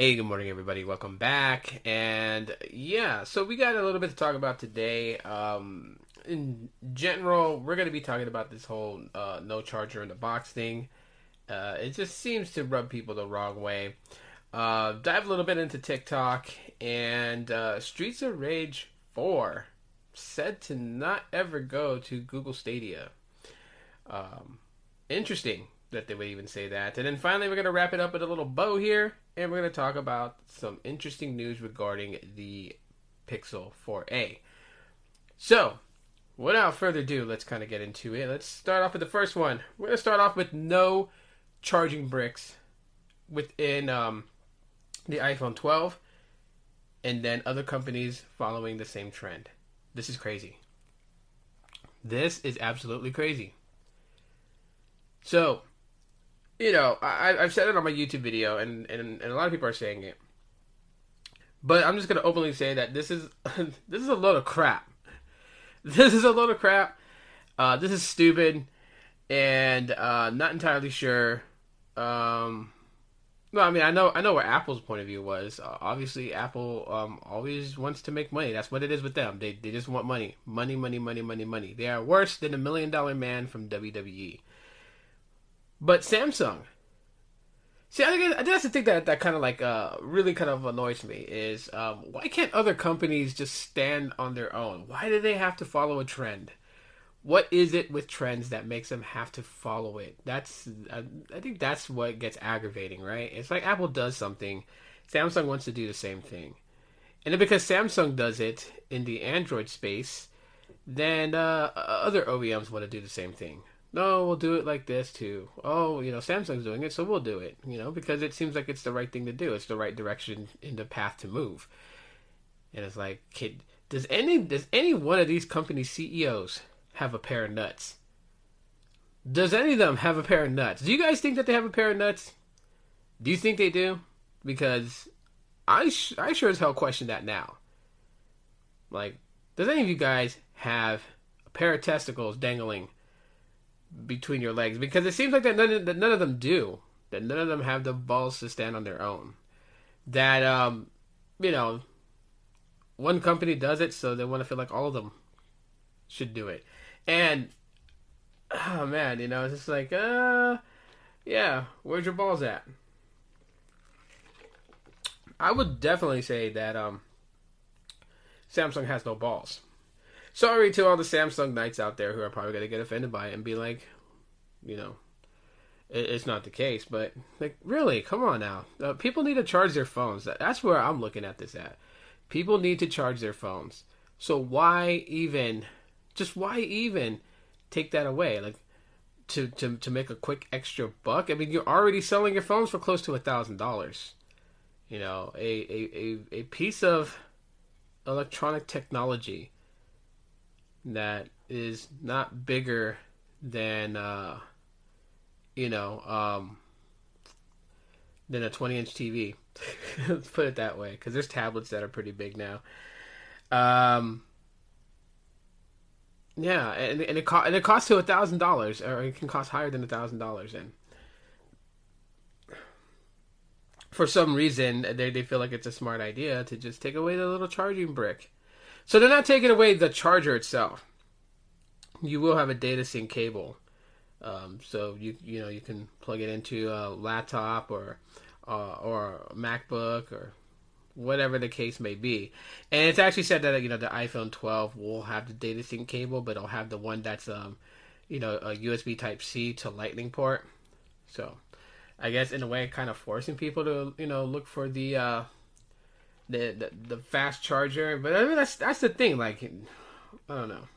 Hey, good morning, everybody. Welcome back. And yeah, so we got a little bit to talk about today. Um, in general, we're going to be talking about this whole uh, no charger in the box thing. Uh, it just seems to rub people the wrong way. Uh, dive a little bit into TikTok and uh, Streets of Rage 4 said to not ever go to Google Stadia. Um, interesting that they would even say that. And then finally, we're going to wrap it up with a little bow here, and we're going to talk about some interesting news regarding the Pixel 4a. So, without further ado, let's kind of get into it. Let's start off with the first one. We're going to start off with no charging bricks within um, the iPhone 12, and then other companies following the same trend. This is crazy. This is absolutely crazy. So, you know, I, I've said it on my YouTube video, and, and, and a lot of people are saying it. But I'm just gonna openly say that this is this is a load of crap. This is a load of crap. Uh, this is stupid, and uh, not entirely sure. Um, no, I mean I know I know where Apple's point of view was. Uh, obviously, Apple um, always wants to make money. That's what it is with them. They they just want money, money, money, money, money, money. They are worse than the Million Dollar Man from WWE. But Samsung. See, I think that's the thing that that kind of like uh, really kind of annoys me is um, why can't other companies just stand on their own? Why do they have to follow a trend? What is it with trends that makes them have to follow it? That's I, I think that's what gets aggravating, right? It's like Apple does something, Samsung wants to do the same thing, and then because Samsung does it in the Android space, then uh, other OEMs want to do the same thing no, we'll do it like this too. Oh, you know, Samsung's doing it, so we'll do it. You know, because it seems like it's the right thing to do. It's the right direction in the path to move. And it's like, kid, does any does any one of these company CEOs have a pair of nuts? Does any of them have a pair of nuts? Do you guys think that they have a pair of nuts? Do you think they do? Because I sh- I sure as hell question that now. Like, does any of you guys have a pair of testicles dangling between your legs because it seems like that none, that none of them do. That none of them have the balls to stand on their own. That um, you know, one company does it, so they want to feel like all of them should do it. And oh man, you know, it's just like uh, yeah, where's your balls at? I would definitely say that um, Samsung has no balls sorry to all the Samsung knights out there who are probably going to get offended by it and be like, you know, it, it's not the case. But like, really, come on now. Uh, people need to charge their phones. That, that's where I'm looking at this at. People need to charge their phones. So why even, just why even take that away? Like, to, to, to make a quick extra buck? I mean, you're already selling your phones for close to a thousand dollars. You know, a, a, a, a piece of electronic technology that is not bigger than uh, you know um, than a 20 inch TV. Let's put it that way, because there's tablets that are pretty big now. Um, yeah, and, and it co- and it costs to a thousand dollars, or it can cost higher than a thousand dollars. And for some reason, they they feel like it's a smart idea to just take away the little charging brick. So they're not taking away the charger itself. You will have a data sync cable, um, so you you know you can plug it into a laptop or uh, or a MacBook or whatever the case may be. And it's actually said that you know the iPhone 12 will have the data sync cable, but it'll have the one that's um you know a USB Type C to Lightning port. So I guess in a way, kind of forcing people to you know look for the uh, the, the the fast charger. But I mean that's that's the thing. Like I don't know.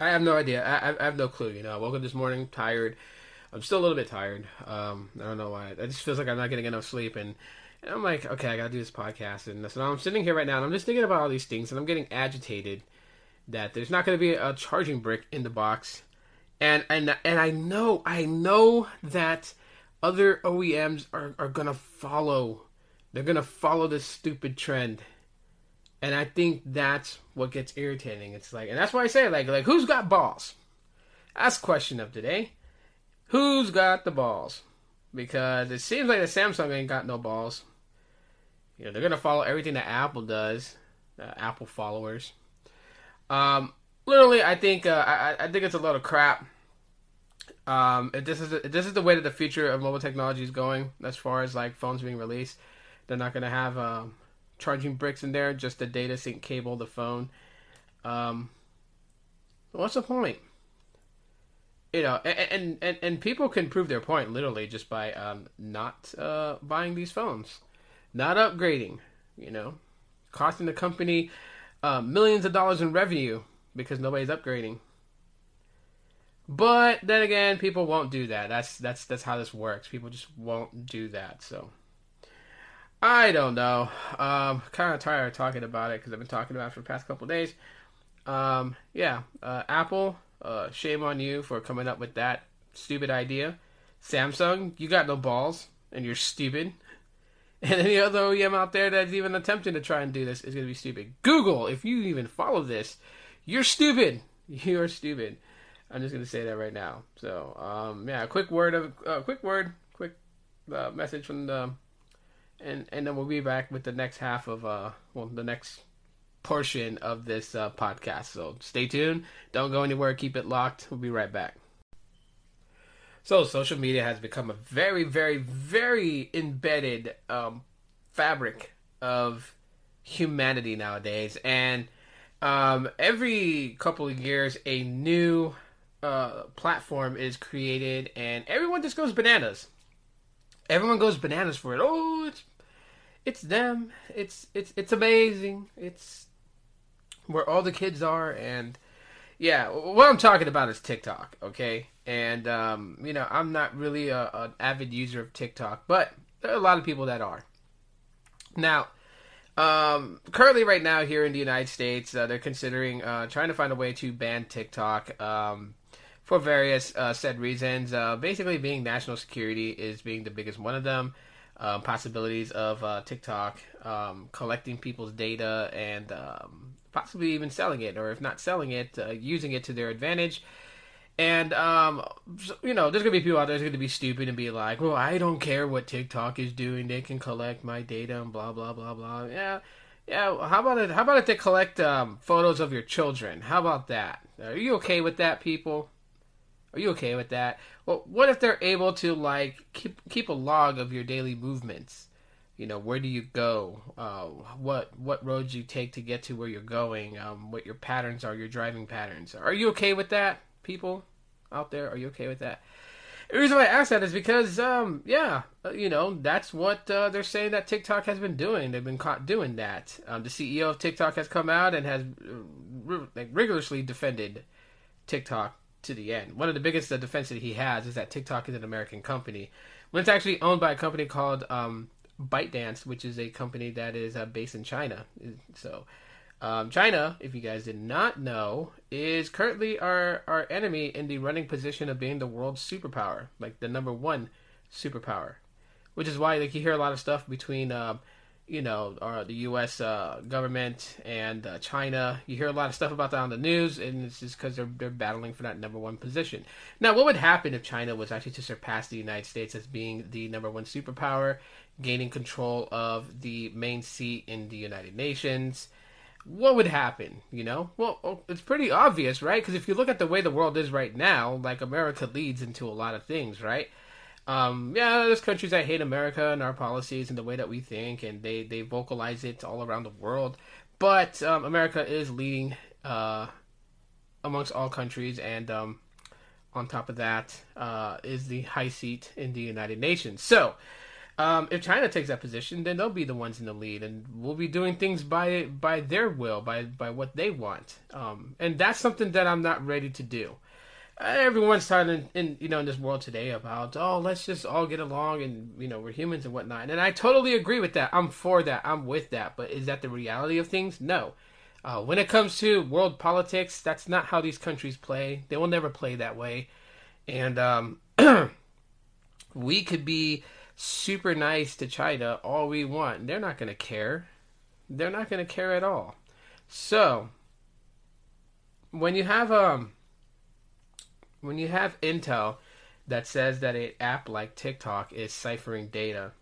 I have no idea. I, I have no clue. You know, I woke up this morning tired. I'm still a little bit tired. Um, I don't know why. It just feels like I'm not getting enough sleep, and, and I'm like, okay, I gotta do this podcast, and so I'm sitting here right now, and I'm just thinking about all these things, and I'm getting agitated that there's not gonna be a charging brick in the box, and and and I know, I know that other OEMs are, are gonna follow. They're gonna follow this stupid trend. And I think that's what gets irritating. It's like and that's why I say like like who's got balls? That's question of today. Who's got the balls? because it seems like the Samsung ain't got no balls. You know, they're gonna follow everything that Apple does. Uh, Apple followers. Um, literally, I think uh, I, I think it's a lot of crap. Um, this is if this is the way that the future of mobile technology is going, as far as like phones being released, they're not gonna have um, charging bricks in there, just the data sync cable, the phone. Um, what's the point? You know, and, and and people can prove their point literally just by um, not uh, buying these phones, not upgrading. You know, costing the company uh, millions of dollars in revenue because nobody's upgrading. But then again, people won't do that. That's that's that's how this works. People just won't do that. So I don't know. Um, kind of tired of talking about it because I've been talking about it for the past couple days. Um, yeah, uh, Apple, uh, shame on you for coming up with that stupid idea. Samsung, you got no balls and you're stupid. And any other OEM out there that's even attempting to try and do this is going to be stupid. Google, if you even follow this, you're stupid. You're stupid. I'm just to say that right now. So, um, yeah, a quick word of, uh, quick word, quick uh, message from the, and and then we'll be back with the next half of, uh, well, the next portion of this uh, podcast. So stay tuned. Don't go anywhere. Keep it locked. We'll be right back. So social media has become a very, very, very embedded um, fabric of humanity nowadays, and um, every couple of years, a new uh, platform is created, and everyone just goes bananas. Everyone goes bananas for it. Oh, it's it's them. It's it's it's amazing. It's where all the kids are, and yeah, what I'm talking about is TikTok. Okay, and um, you know I'm not really a, an avid user of TikTok, but there are a lot of people that are. Now, um, currently, right now here in the United States, uh, they're considering uh, trying to find a way to ban TikTok um, for various uh, said reasons. Uh, basically, being national security is being the biggest one of them. Um, possibilities of uh, TikTok um, collecting people's data and um, possibly even selling it, or if not selling it, uh, using it to their advantage and um, you know, there's gonna be people out there that's gonna be stupid and be like, "Well, I don't care what TikTok is doing; they can collect my data and blah blah blah blah." Yeah, yeah. How about it? How about if they collect um, photos of your children? How about that? Are you okay with that, people? Are you okay with that? Well, what if they're able to like keep keep a log of your daily movements? You know, where do you go? Uh, what what roads you take to get to where you're going? Um, what your patterns are, your driving patterns. Are you okay with that? people out there? Are you okay with that? The reason why I ask that is because, um, yeah, uh, you know, that's what uh, they're saying that TikTok has been doing. They've been caught doing that. Um, the CEO of TikTok has come out and has uh, like, rigorously defended TikTok to the end. One of the biggest uh, that he has is that TikTok is an American company, when it's actually owned by a company called um, ByteDance, which is a company that is uh, based in China. So um, China, if you guys did not know, is currently our, our enemy in the running position of being the world's superpower, like the number one superpower. Which is why like you hear a lot of stuff between, um, you know, our, the U.S. Uh, government and uh, China. You hear a lot of stuff about that on the news, and it's just because they're they're battling for that number one position. Now, what would happen if China was actually to surpass the United States as being the number one superpower, gaining control of the main seat in the United Nations? what would happen? You know, well, oh, it's pretty obvious, right? Because if you look at the way the world is right now, like America leads into a lot of things, right? Um, yeah, there's countries that hate America and our policies and the way that we think, and they they vocalize it all around the world. But um, America is leading uh, amongst all countries, and um, on top of that uh, is the high seat in the United Nations. So um, if China takes that position, then they'll be the ones in the lead, and we'll be doing things by by their will, by by what they want. Um, and that's something that I'm not ready to do. Everyone's talking in, in you know in this world today about oh let's just all get along and you know we're humans and whatnot, and I totally agree with that. I'm for that. I'm with that. But is that the reality of things? No. Uh, when it comes to world politics, that's not how these countries play. They will never play that way, and um, we could be super nice to China all we want. They're not going to care. They're not going to care at all. So, when you have um when you have Intel that says that an app like TikTok is ciphering data,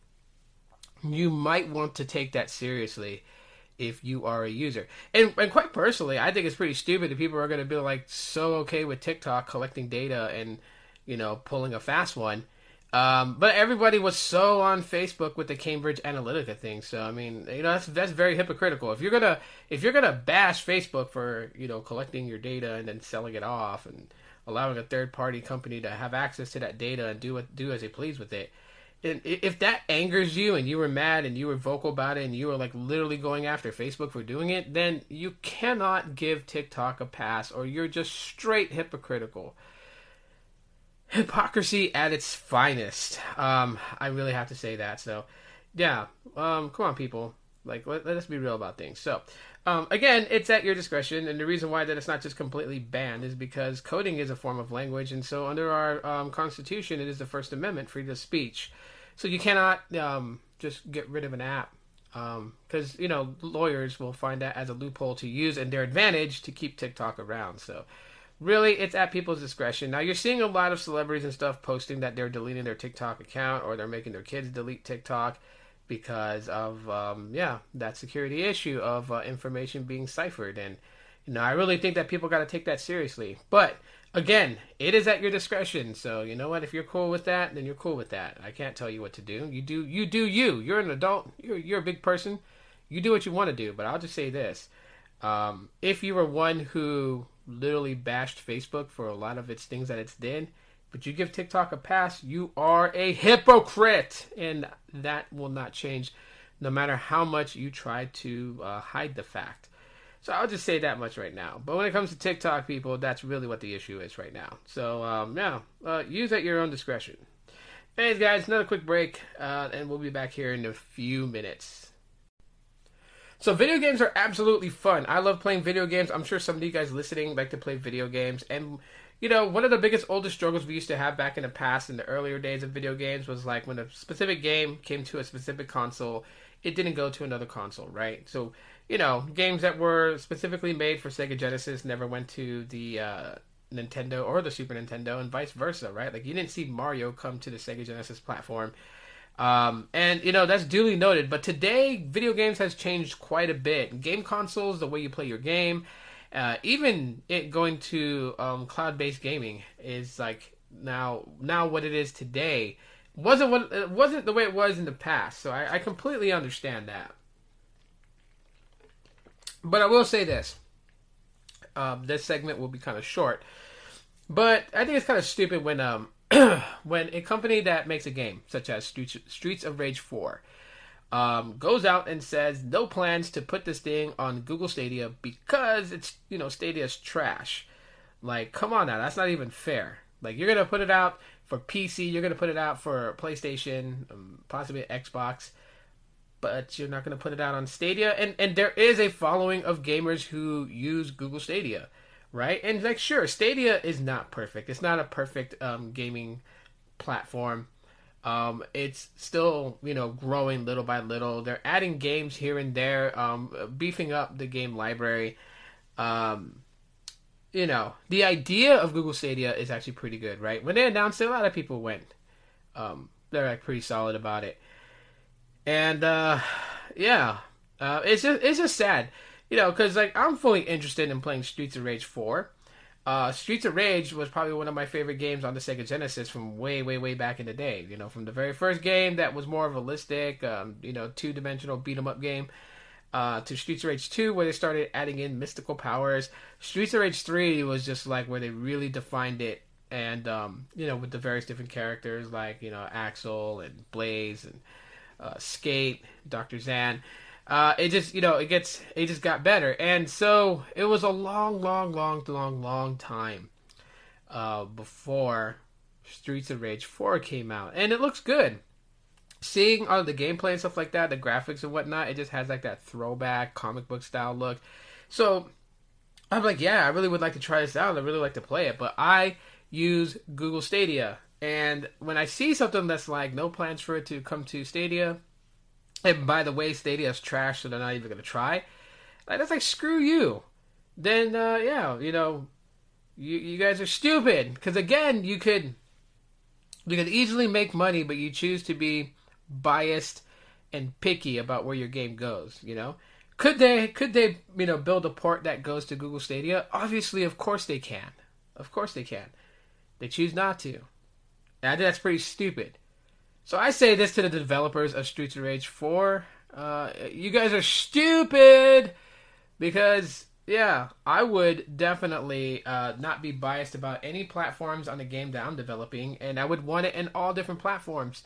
you might want to take that seriously if you are a user. And, and quite personally, I think it's pretty stupid that people are going to be like so okay with TikTok collecting data and you know pulling a fast one. Um, but everybody was so on Facebook with the Cambridge Analytica thing. So I mean, you know, that's that's very hypocritical. If you're gonna if you're gonna bash Facebook for you know collecting your data and then selling it off and allowing a third party company to have access to that data and do what do as they please with it, and if that angers you and you were mad and you were vocal about it and you were like literally going after Facebook for doing it, then you cannot give TikTok a pass or you're just straight hypocritical hypocrisy at its finest. Um, I really have to say that. So, yeah, um, come on, people. Like, let, let us be real about things. So, um, again, it's at your discretion, and the reason why that it's not just completely banned is because coding is a form of language, and so under our um, Constitution, it is the First Amendment, freedom of speech. So you cannot um, just get rid of an app because um, you know lawyers will find that as a loophole to use in their advantage to keep TikTok around. So really it's at people's discretion. Now you're seeing a lot of celebrities and stuff posting that they're deleting their TikTok account or they're making their kids delete TikTok because of um, yeah that security issue of uh, information being ciphered and you know I really think that people got to take that seriously. But again, it is at your discretion. So you know what? If you're cool with that, then you're cool with that. I can't tell you what to do. You do you do you. You're an adult. You're you're a big person. You do what you want to do. But I'll just say this: um, if you were one who literally bashed Facebook for a lot of its things that it's did, but you give TikTok a pass, you are a hypocrite, and that will not change, no matter how much you try to uh, hide the fact. So I'll just say that much right now. But when it comes to TikTok, people, that's really what the issue is right now. So um, yeah, uh, use at your own discretion. Anyways, guys, another quick break, uh, and we'll be back here in a few minutes. So video games are absolutely fun. I love playing video games. I'm sure some of you guys listening like to play video games. And you know, one of the biggest oldest struggles we used to have back in the past in the earlier days of video games was like when a specific game came to a specific console, it didn't go to another console, right? So, you know, games that were specifically made for Sega Genesis never went to the uh, Nintendo or the Super Nintendo and vice versa, right? Like you didn't see Mario come to the Sega Genesis platform um, and you know that's duly noted. But today, video games has changed quite a bit. Game consoles, the way you play your game, uh, even it going to um, cloud-based gaming is like now now what it is today wasn't what it wasn't the way it was in the past. So I, I completely understand that. But I will say this: um, this segment will be kind of short. But I think it's kind of stupid when um, when a company that makes a game, such as Streets of Rage 4, um, goes out and says no plans to put this thing on Google Stadia because it's, you know, Stadia's trash. Like, come on now, that's not even fair. Like, you're to put it out for PC, you're to put it out for PlayStation, um, possibly Xbox, but you're not to put it out on Stadia. And, and there is a following of gamers who use Google Stadia right? And like, sure, Stadia is not perfect. It's not a perfect um, gaming platform. Um, it's still, you know, growing little by little. They're adding games here and there, um, beefing up the game library. Um, you know, the idea of Google Stadia is actually pretty good, right? When they announced it, a lot of people went. Um, they're like pretty solid about it, and uh, yeah, uh, it's just it's just sad you know, because like I'm fully interested in playing Streets of Rage 4. Uh, Streets of Rage was probably one of my favorite games on the Sega Genesis from way, way, way back in the day. You know, from the very first game that was more of a realistic, um, you know, two dimensional beat 'em up game, uh, to Streets of Rage 2, where they started adding in mystical powers. Streets of Rage 3 was just like where they really defined it, and um, you know, with the various different characters like you know Axel and Blaze and uh, Skate, Doctor Zan uh, it just you know it gets it just got better, and so it was a long, long, long, long, long time uh, before Streets of Rage Four came out, and it looks good. Seeing all the gameplay and stuff like that, the graphics and whatnot, it just has like that throwback comic book style look. So I'm like, yeah, I really would like to try this out. I really like to play it, but I use Google Stadia, and when I see something that's like no plans for it to come to Stadia, and by the way, Stadia's trash, so they're not even going to try. Like, that's like, screw you. Then, uh, yeah, you know, you, you guys are stupid. Because again, you could You could easily make money, but you choose to be biased and picky about where your game goes, you know? Could they could they, you know, build a port that goes to Google Stadia? Obviously, of course they can. Of course they can. They choose not to. And I think that's pretty stupid. So I say this to the developers of Streets of Rage 4. Uh, you guys are stupid because yeah, I would definitely uh, not be biased about any platforms on the game that I'm developing, and I would want it in all different platforms.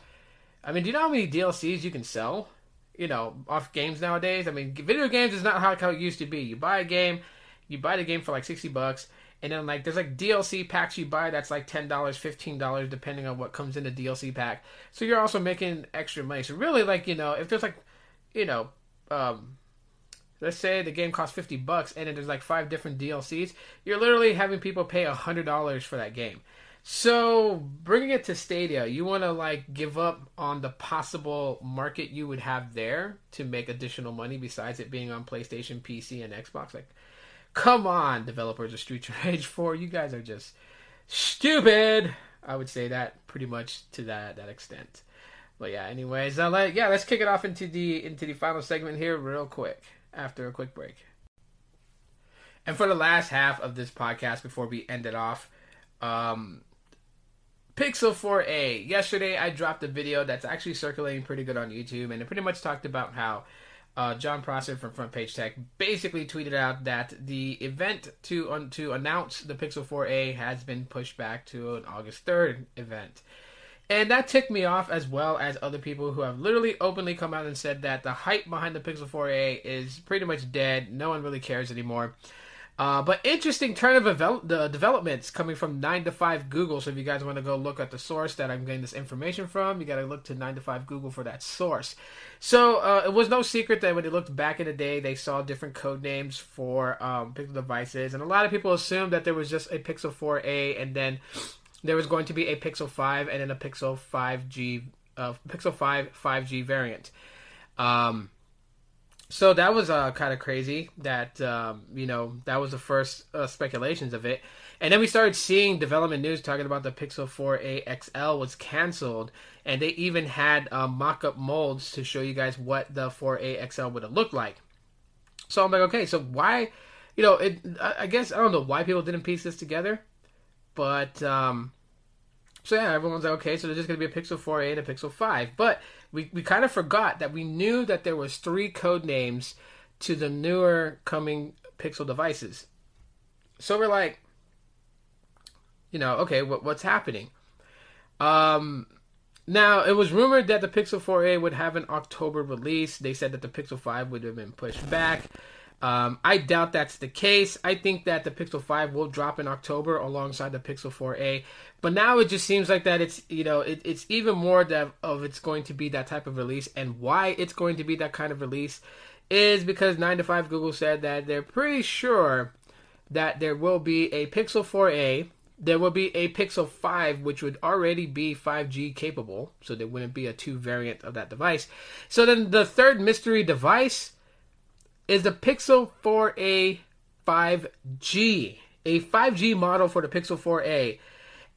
I mean, do you know how many DLCs you can sell? You know, off games nowadays. I mean, video games is not how, it used to be. You buy a game, you buy the game for like sixty bucks, and then like there's like DLC packs you buy that's like ten dollars, fifteen dollars, depending on what comes in the DLC pack. So you're also making extra money. So really, like you know, if there's like, you know, um, let's say the game costs 50 bucks and then there's like five different DLCs, you're literally having people pay a $100 for that game. So, bringing it to Stadia, you want to like give up on the possible market you would have there to make additional money besides it being on PlayStation, PC, and Xbox. Like, come on, developers of Street Rage 4, you guys are just stupid. I would say that pretty much to that that extent. But yeah, anyways, uh, let, yeah, let's kick it off into the into the final segment here real quick after a quick break. And for the last half of this podcast, before we end it off, um, Pixel 4a. Yesterday, I dropped a video that's actually circulating pretty good on YouTube, and it pretty much talked about how uh, Jon Prosser from Front Page Tech basically tweeted out that the event to to announce the Pixel 4a has been pushed back to an August 3rd event. And that ticked me off as well as other people who have literally openly come out and said that the hype behind the Pixel 4a is pretty much dead. No one really cares anymore. Uh, but interesting turn of devel- the developments coming from 9 to 5 Google. So if you guys want to go look at the source that I'm getting this information from, you got to look to 9 to 5 Google for that source. So uh, it was no secret that when they looked back in the day, they saw different code names for um, Pixel devices. And a lot of people assumed that there was just a Pixel 4a and then there was going to be a Pixel 5 and then a Pixel 5G, uh, Pixel 5 5G variant. Um, so that was uh, kind of crazy. That um, you know that was the first uh, speculations of it, and then we started seeing development news talking about the Pixel 4a XL was canceled, and they even had uh, mock-up molds to show you guys what the 4a XL would have looked like. So I'm like, okay, so why, you know, it, I guess I don't know why people didn't piece this together, but um, so yeah, everyone's like, okay, so there's just gonna be a Pixel 4a and a Pixel 5, but we we kind of forgot that we knew that there was three code names to the newer coming Pixel devices. So we're like, you know, okay, what, what's happening? Um, now it was rumored that the Pixel 4a would have an October release. They said that the Pixel 5 would have been pushed back. Um, I doubt that's the case. I think that the Pixel 5 will drop in October alongside the Pixel 4a. But now it just seems like that it's you know it, it's even more of it's going to be that type of release, and why it's going to be that kind of release is because 9 to 5 Google said that they're pretty sure that there will be a Pixel 4a there will be a Pixel 5, which would already be 5G capable, so there wouldn't be a 2 variant of that device. So then the third mystery device is the Pixel 4a 5G, a 5G model for the Pixel 4a.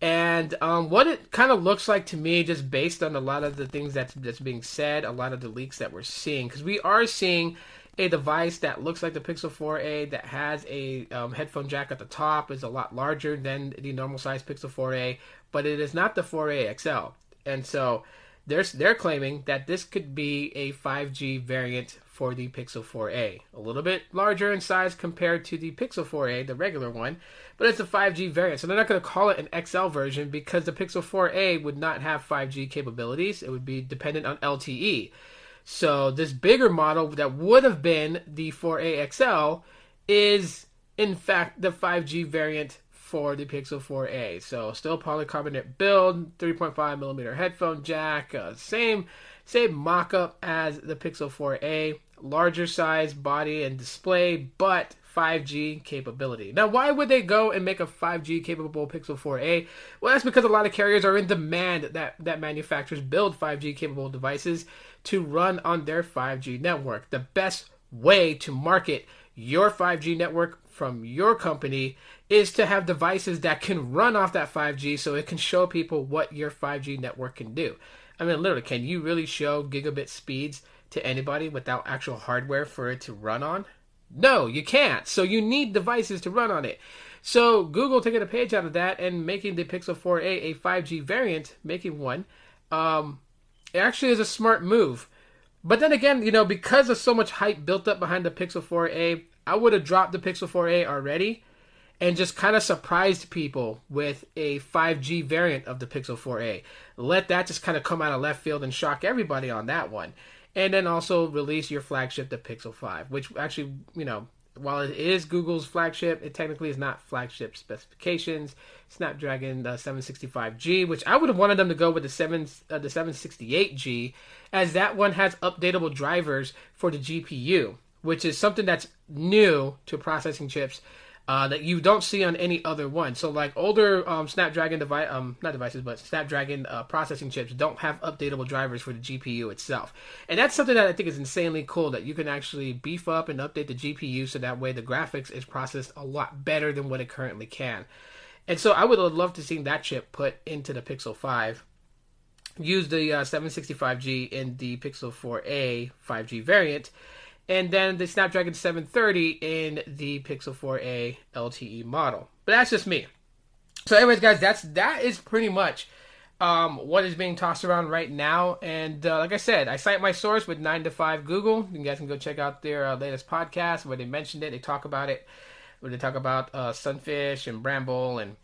And um, what it kind of looks like to me, just based on a lot of the things that's that's being said, a lot of the leaks that we're seeing, because we are seeing a device that looks like the Pixel 4a that has a um, headphone jack at the top, is a lot larger than the normal size Pixel 4a, but it is not the 4a XL. And so they're they're claiming that this could be a 5G variant for the Pixel 4a, a little bit larger in size compared to the Pixel 4a, the regular one, but it's a 5G variant. So they're not going to call it an XL version because the Pixel 4a would not have 5G capabilities. It would be dependent on LTE. So this bigger model that would have been the 4a XL is in fact the 5G variant for the Pixel 4a. So still polycarbonate build, 3.5 millimeter headphone jack, uh, same same mock-up as the Pixel 4a, larger size body and display, but 5G capability. Now, why would they go and make a 5G capable Pixel 4a? Well, that's because a lot of carriers are in demand that that manufacturers build 5G capable devices to run on their 5G network. The best way to market your 5G network from your company is to have devices that can run off that 5G so it can show people what your 5G network can do. I mean, literally, can you really show gigabit speeds to anybody without actual hardware for it to run on? No, you can't. So you need devices to run on it. So Google taking a page out of that and making the Pixel 4a a 5G variant, making one, um, it actually is a smart move. But then again, you know, because of so much hype built up behind the Pixel 4a, I would have dropped the Pixel 4a already and just kind of surprised people with a 5G variant of the Pixel 4a. Let that just kind of come out of left field and shock everybody on that one. And then also release your flagship, the Pixel 5, which actually, you know, while it is Google's flagship, it technically is not flagship specifications. Snapdragon uh, 765G, which I would have wanted them to go with the seven uh, the 768G, as that one has updatable drivers for the GPU, which is something that's new to processing chips uh, that you don't see on any other one. So like older um, Snapdragon device, um, not devices, but Snapdragon uh, processing chips don't have updatable drivers for the GPU itself, and that's something that I think is insanely cool that you can actually beef up and update the GPU so that way the graphics is processed a lot better than what it currently can. And so I would love to see that chip put into the Pixel 5. Use the uh, 765G in the Pixel 4a 5G variant and then the Snapdragon 730 in the Pixel 4a LTE model. But that's just me. So, anyways, guys, that's that is pretty much um, what is being tossed around right now. And uh, like I said, I cite my source with nine to five Google. You guys can go check out their uh, latest podcast where they mentioned it. They talk about it. Where they talk about uh, Sunfish and Bramble and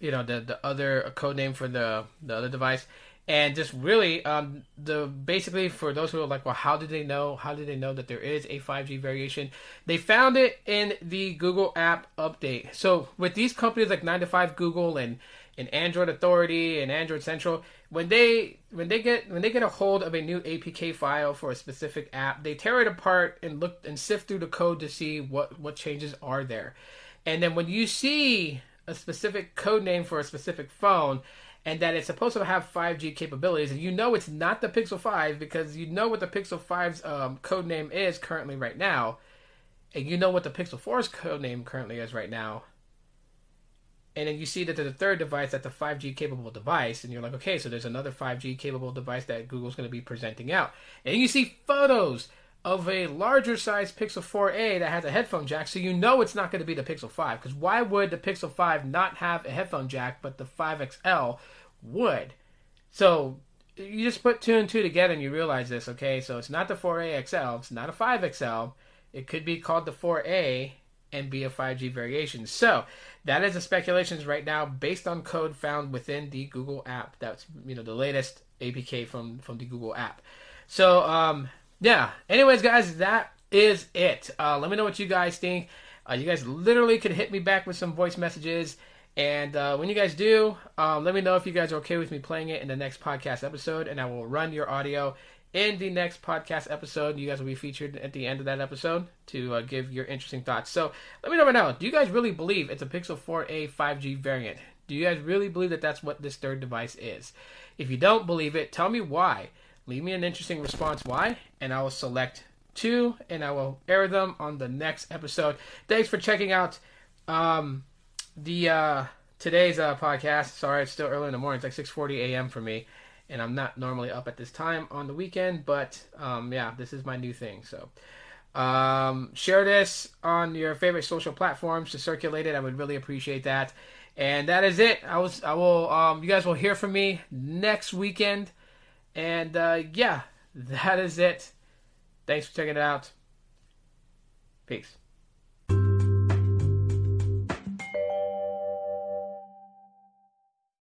you know the the other code name for the the other device and just really um, the basically for those who are like well how did they know how did they know that there is a 5g variation? They found it in the google app update. So with these companies like 9 to 5 google and and android authority and android central when they when they get when they get a hold of a new apk file for a specific app they tear it apart and look and sift through the code to see what what changes are there. And then when you see a specific code name for a specific phone and that it's supposed to have 5G capabilities, and you know it's not the Pixel 5 because you know what the Pixel 5's um, code name is currently right now, and you know what the Pixel 4's code name currently is right now. And then you see that there's a third device that's a 5G capable device, and you're like, okay, so there's another 5G capable device that Google's going to be presenting out. And you see photos of a larger size Pixel 4a that has a headphone jack, so you know it's not going to be the Pixel 5. Because why would the Pixel 5 not have a headphone jack, but the 5XL would? So you just put two and two together and you realize this, okay? So it's not the 4a XL, it's not a 5XL. It could be called the 4a and be a 5G variation. So that is the speculations right now based on code found within the Google app. That's you know the latest APK from from the Google app. So um yeah. Anyways, guys, that is it. Uh, let me know what you guys think. Uh, you guys literally could hit me back with some voice messages. And uh, when you guys do, um, let me know if you guys are okay with me playing it in the next podcast episode, and I will run your audio in the next podcast episode. You guys will be featured at the end of that episode to uh, give your interesting thoughts. So let me know right now. Do you guys really believe it's a Pixel 4a 5G variant? Do you guys really believe that that's what this third device is? If you don't believe it, tell me why. Leave me an interesting response why, and I will select two and I will air them on the next episode. Thanks for checking out um, the uh, today's uh, podcast. Sorry, it's still early in the morning. It's like 6:40 a.m. for me, and I'm not normally up at this time on the weekend. But um, yeah, this is my new thing. So um, share this on your favorite social platforms to circulate it. I would really appreciate that. And that is it. I was I will um, you guys will hear from me next weekend. And uh, yeah, that is it. Thanks for checking it out. Peace.